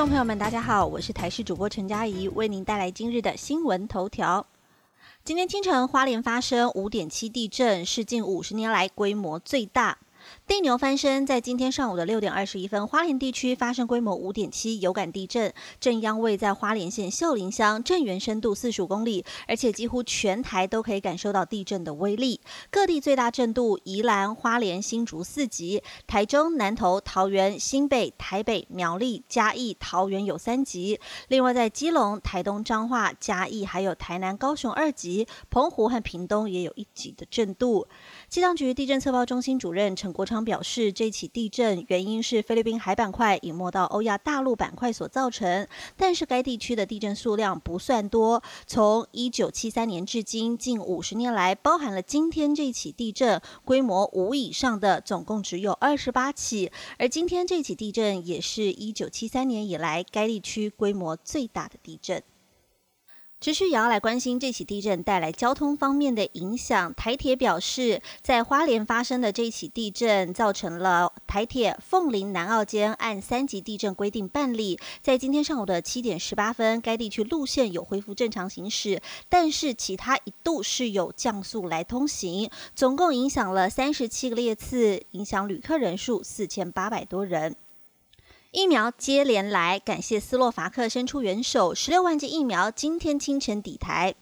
众朋友们，大家好，我是台视主播陈佳怡，为您带来今日的新闻头条。今天清晨，花莲发生五点七地震，是近五十年来规模最大。地牛翻身，在今天上午的六点二十一分，花莲地区发生规模五点七有感地震，震央位在花莲县秀林乡，震源深度四十五公里，而且几乎全台都可以感受到地震的威力。各地最大震度，宜兰、花莲、新竹四级，台中、南投、桃园、新北、台北、苗栗、嘉义、桃园有三级。另外在基隆、台东、彰化、嘉义，还有台南、高雄二级，澎湖和屏东也有一级的震度。气象局地震测报中心主任陈国国昌表示，这起地震原因是菲律宾海板块隐没到欧亚大陆板块所造成，但是该地区的地震数量不算多。从一九七三年至今，近五十年来，包含了今天这起地震，规模五以上的总共只有二十八起。而今天这起地震也是一九七三年以来该地区规模最大的地震。持续也要来关心这起地震带来交通方面的影响。台铁表示，在花莲发生的这起地震，造成了台铁凤林南澳间按三级地震规定办理，在今天上午的七点十八分，该地区路线有恢复正常行驶，但是其他一度是有降速来通行，总共影响了三十七个列次，影响旅客人数四千八百多人。疫苗接连来，感谢斯洛伐克伸出援手，十六万剂疫苗今天清晨抵台。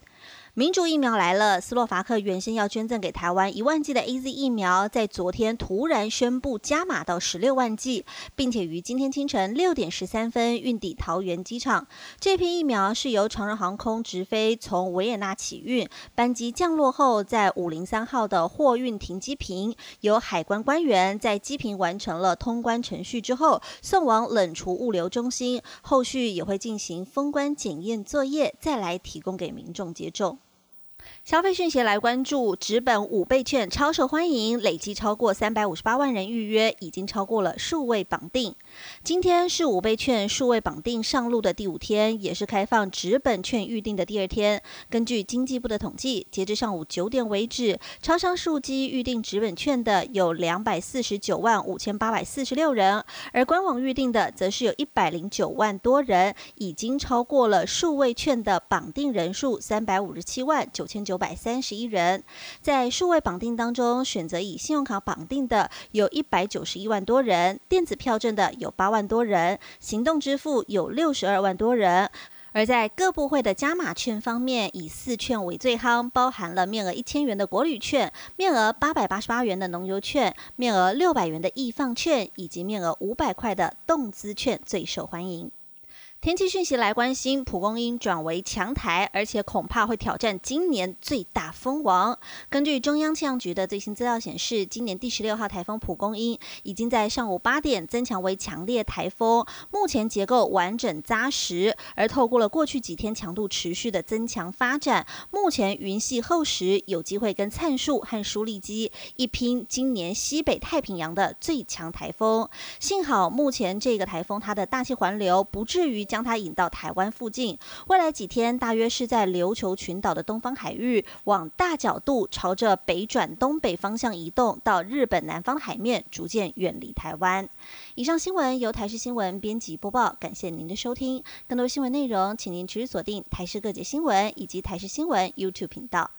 民主疫苗来了，斯洛伐克原先要捐赠给台湾一万剂的 A Z 疫苗，在昨天突然宣布加码到十六万剂，并且于今天清晨六点十三分运抵桃园机场。这批疫苗是由长荣航空直飞从维也纳起运，班机降落后，在五零三号的货运停机坪，由海关官员在机坪完成了通关程序之后，送往冷储物流中心，后续也会进行封关检验作业，再来提供给民众接种。消费讯息来关注，纸本五倍券超受欢迎，累计超过三百五十八万人预约，已经超过了数位绑定。今天是五倍券数位绑定上路的第五天，也是开放纸本券预定的第二天。根据经济部的统计，截至上午九点为止，超商数机预定纸本券的有两百四十九万五千八百四十六人，而官网预定的则是有一百零九万多人，已经超过了数位券的绑定人数三百五十七万九千。九百三十一人，在数位绑定当中，选择以信用卡绑定的有一百九十一万多人，电子票证的有八万多人，行动支付有六十二万多人。而在各部会的加码券方面，以四券为最夯，包含了面额一千元的国旅券、面额八百八十八元的农游券、面额六百元的易放券，以及面额五百块的动资券最受欢迎。天气讯息来关心，蒲公英转为强台，而且恐怕会挑战今年最大风王。根据中央气象局的最新资料显示，今年第十六号台风蒲公英已经在上午八点增强为强烈台风，目前结构完整扎实，而透过了过去几天强度持续的增强发展，目前云系厚实，有机会跟灿树和舒力基一拼今年西北太平洋的最强台风。幸好目前这个台风它的大气环流不至于。将它引到台湾附近，未来几天大约是在琉球群岛的东方海域，往大角度朝着北转东北方向移动，到日本南方海面，逐渐远离台湾。以上新闻由台视新闻编辑播报，感谢您的收听。更多新闻内容，请您持续锁定台视各界新闻以及台视新闻 YouTube 频道。